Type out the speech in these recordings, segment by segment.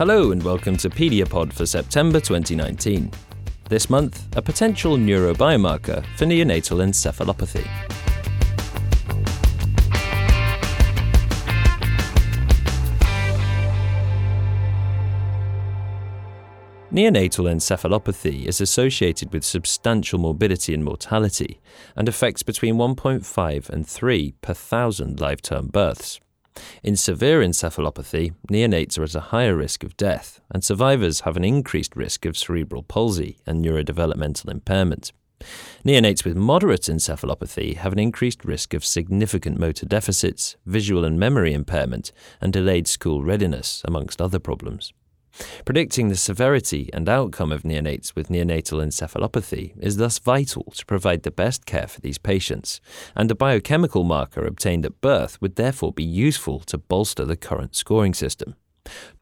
Hello and welcome to Pediapod for September 2019. This month, a potential neurobiomarker for neonatal encephalopathy. Neonatal encephalopathy is associated with substantial morbidity and mortality and affects between 1.5 and 3 per thousand live term births. In severe encephalopathy, neonates are at a higher risk of death, and survivors have an increased risk of cerebral palsy and neurodevelopmental impairment. Neonates with moderate encephalopathy have an increased risk of significant motor deficits, visual and memory impairment, and delayed school readiness, amongst other problems. Predicting the severity and outcome of neonates with neonatal encephalopathy is thus vital to provide the best care for these patients, and a biochemical marker obtained at birth would therefore be useful to bolster the current scoring system.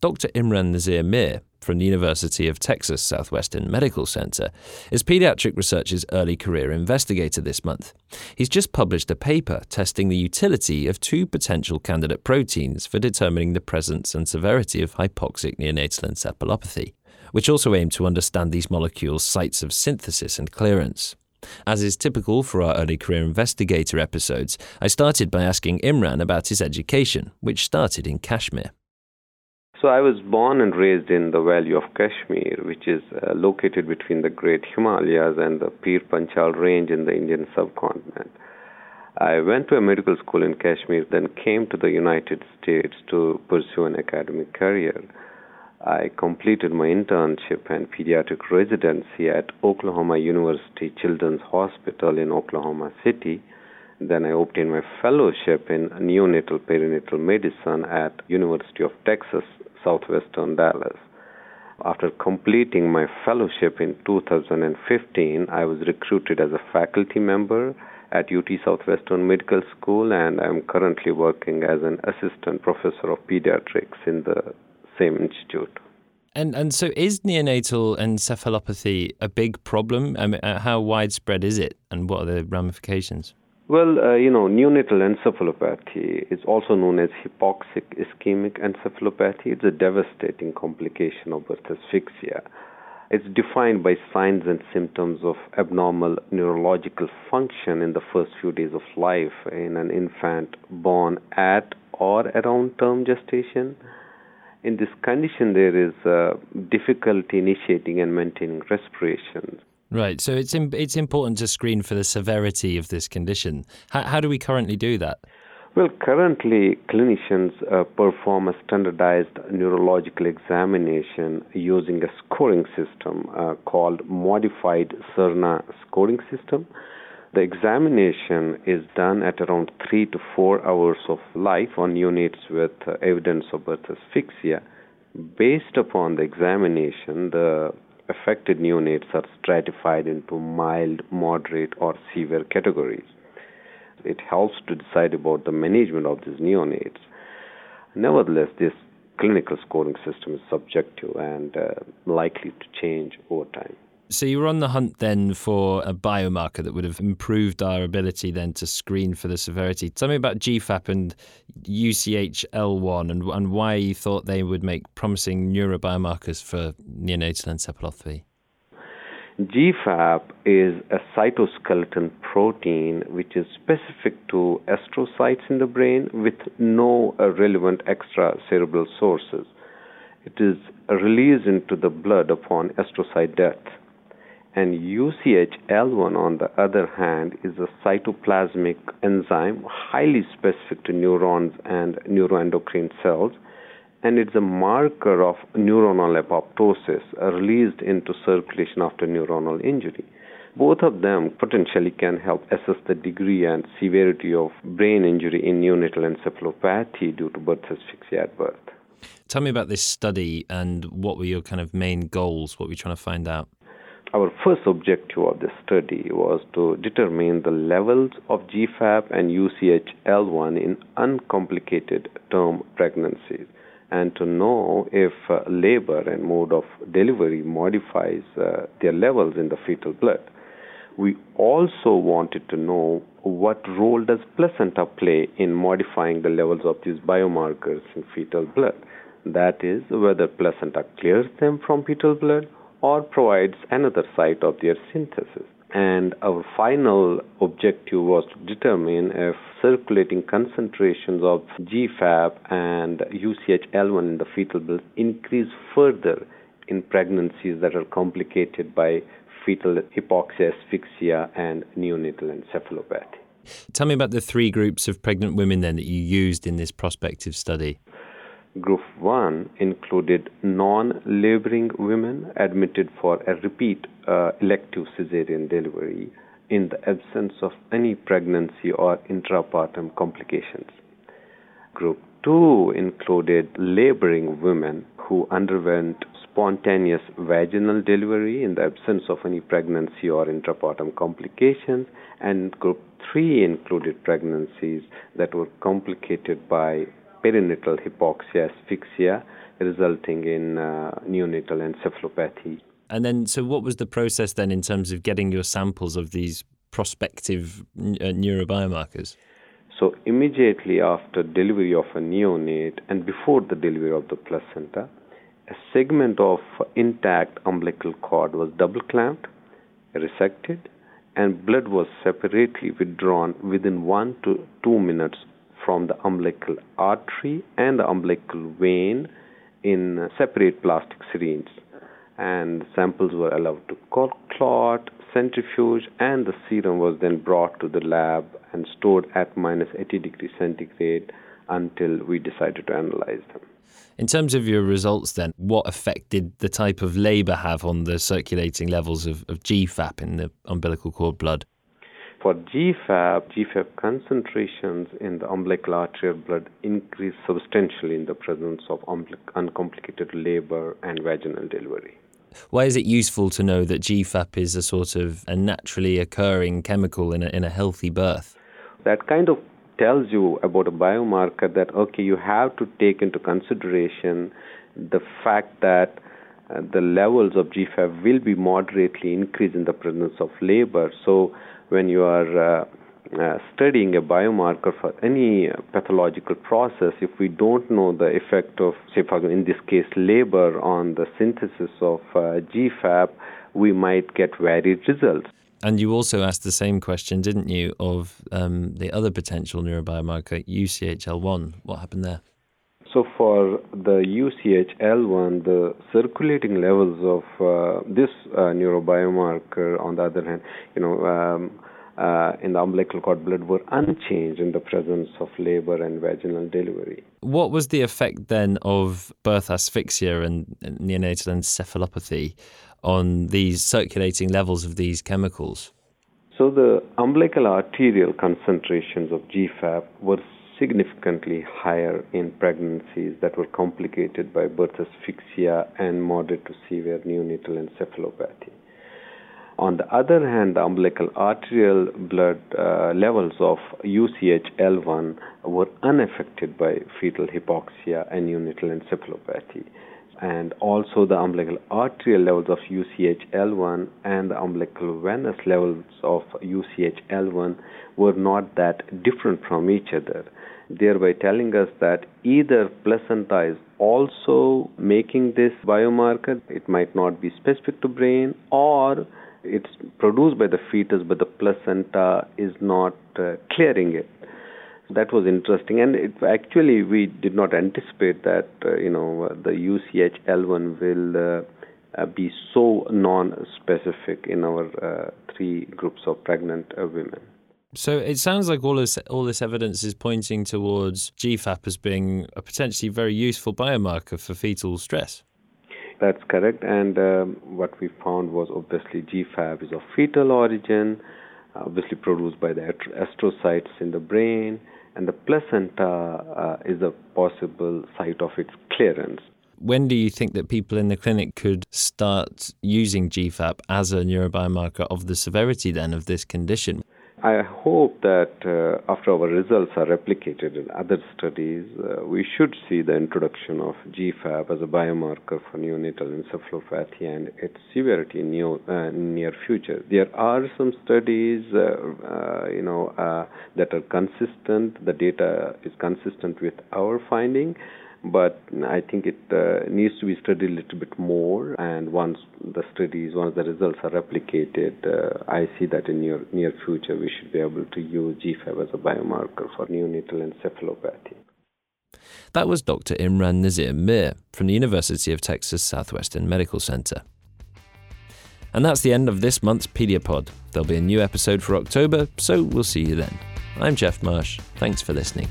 Dr. Imran Nazir Mir from the University of Texas Southwestern Medical Center is pediatric research's early career investigator this month. He's just published a paper testing the utility of two potential candidate proteins for determining the presence and severity of hypoxic neonatal encephalopathy, which also aim to understand these molecules' sites of synthesis and clearance. As is typical for our early career investigator episodes, I started by asking Imran about his education, which started in Kashmir. So I was born and raised in the Valley of Kashmir, which is uh, located between the Great Himalayas and the Pir Panchal Range in the Indian subcontinent. I went to a medical school in Kashmir, then came to the United States to pursue an academic career. I completed my internship and pediatric residency at Oklahoma University Children's Hospital in Oklahoma City then I obtained my fellowship in neonatal perinatal medicine at University of Texas Southwestern Dallas. After completing my fellowship in 2015, I was recruited as a faculty member at UT Southwestern Medical School, and I'm currently working as an assistant professor of pediatrics in the same institute. And and so is neonatal encephalopathy a big problem? I mean, uh, how widespread is it, and what are the ramifications? Well, uh, you know, neonatal encephalopathy is also known as hypoxic ischemic encephalopathy. It's a devastating complication of birth asphyxia. It's defined by signs and symptoms of abnormal neurological function in the first few days of life in an infant born at or around term gestation. In this condition, there is uh, difficulty initiating and maintaining respiration. Right. So it's it's important to screen for the severity of this condition. How, how do we currently do that? Well, currently, clinicians uh, perform a standardized neurological examination using a scoring system uh, called Modified Sarnat Scoring System. The examination is done at around three to four hours of life on units with uh, evidence of birth asphyxia. Based upon the examination, the affected neonates are stratified into mild, moderate, or severe categories. It helps to decide about the management of these neonates. Nevertheless, this clinical scoring system is subjective and uh, likely to change over time. So you were on the hunt then for a biomarker that would have improved our ability then to screen for the severity. Tell me about GFAP and UCHL1 and, and why you thought they would make promising neurobiomarkers for neonatal encephalopathy. GFAP is a cytoskeleton protein which is specific to astrocytes in the brain with no uh, relevant extracerebral sources. It is released into the blood upon astrocyte death. And UCHL1, on the other hand, is a cytoplasmic enzyme highly specific to neurons and neuroendocrine cells, and it's a marker of neuronal apoptosis uh, released into circulation after neuronal injury. Both of them potentially can help assess the degree and severity of brain injury in neonatal encephalopathy due to birth asphyxia at birth. Tell me about this study and what were your kind of main goals? What were you trying to find out? Our first objective of the study was to determine the levels of GFAP and UCHL1 in uncomplicated term pregnancies and to know if uh, labor and mode of delivery modifies uh, their levels in the fetal blood. We also wanted to know what role does placenta play in modifying the levels of these biomarkers in fetal blood. That is, whether placenta clears them from fetal blood or provides another site of their synthesis. And our final objective was to determine if circulating concentrations of GFAP and UCHL1 in the fetal blood increase further in pregnancies that are complicated by fetal hypoxia, asphyxia, and neonatal encephalopathy. Tell me about the three groups of pregnant women then that you used in this prospective study. Group 1 included non laboring women admitted for a repeat uh, elective cesarean delivery in the absence of any pregnancy or intrapartum complications. Group 2 included laboring women who underwent spontaneous vaginal delivery in the absence of any pregnancy or intrapartum complications, and group 3 included pregnancies that were complicated by perinatal hypoxia, asphyxia, resulting in uh, neonatal encephalopathy. And then, so what was the process then in terms of getting your samples of these prospective uh, neurobiomarkers? So, immediately after delivery of a neonate and before the delivery of the placenta, a segment of intact umbilical cord was double clamped, resected, and blood was separately withdrawn within one to two minutes from the umbilical artery and the umbilical vein in separate plastic syringes. And samples were allowed to clot, centrifuge, and the serum was then brought to the lab and stored at minus 80 degrees centigrade until we decided to analyze them. In terms of your results, then, what effect did the type of labour have on the circulating levels of, of GFAP in the umbilical cord blood? For GFAP, GFAP concentrations in the umbilical arterial blood increase substantially in the presence of uncomplicated labor and vaginal delivery. Why is it useful to know that GFAP is a sort of a naturally occurring chemical in a, in a healthy birth? That kind of tells you about a biomarker that, okay, you have to take into consideration the fact that uh, the levels of GFAP will be moderately increased in the presence of labor. So when you are uh, uh, studying a biomarker for any pathological process, if we don't know the effect of, say, for in this case, labor on the synthesis of uh, GFAP, we might get varied results. And you also asked the same question, didn't you, of um, the other potential neurobiomarker, UCHL1. What happened there? So for the UCHL1, the circulating levels of uh, this uh, neurobiomarker, on the other hand, you know, um, uh, in the umbilical cord blood were unchanged in the presence of labor and vaginal delivery. What was the effect then of birth asphyxia and neonatal encephalopathy on these circulating levels of these chemicals? So the umbilical arterial concentrations of GFAP were significantly higher in pregnancies that were complicated by birth asphyxia and moderate to severe neonatal encephalopathy. On the other hand, the umbilical arterial blood uh, levels of UCHL1 were unaffected by fetal hypoxia and neonatal encephalopathy. And also, the umbilical arterial levels of UCHL1 and the umbilical venous levels of UCHL1 were not that different from each other, thereby telling us that either placenta is also making this biomarker, it might not be specific to brain, or it's produced by the fetus, but the placenta is not uh, clearing it. That was interesting, and it, actually we did not anticipate that uh, you know the UCHL1 will uh, uh, be so non-specific in our uh, three groups of pregnant uh, women. So it sounds like all this all this evidence is pointing towards GFAP as being a potentially very useful biomarker for fetal stress. That's correct. And um, what we found was obviously GFAP is of fetal origin, obviously produced by the astrocytes in the brain, and the placenta uh, is a possible site of its clearance. When do you think that people in the clinic could start using GFAP as a neurobiomarker of the severity then of this condition? I hope that uh, after our results are replicated in other studies, uh, we should see the introduction of GFAP as a biomarker for neonatal encephalopathy and its severity in near, uh, near future. There are some studies, uh, uh, you know, uh, that are consistent. The data is consistent with our finding, but I think it uh, needs to be studied a little bit more. And once the studies, once the results are replicated, uh, I see that in near near future we should be able to use GFAP as a biomarker for neonatal encephalopathy. That was Dr. Imran Nazir Mir from the University of Texas Southwestern Medical Center. And that's the end of this month's Pediapod. There'll be a new episode for October, so we'll see you then. I'm Geoff Marsh. Thanks for listening.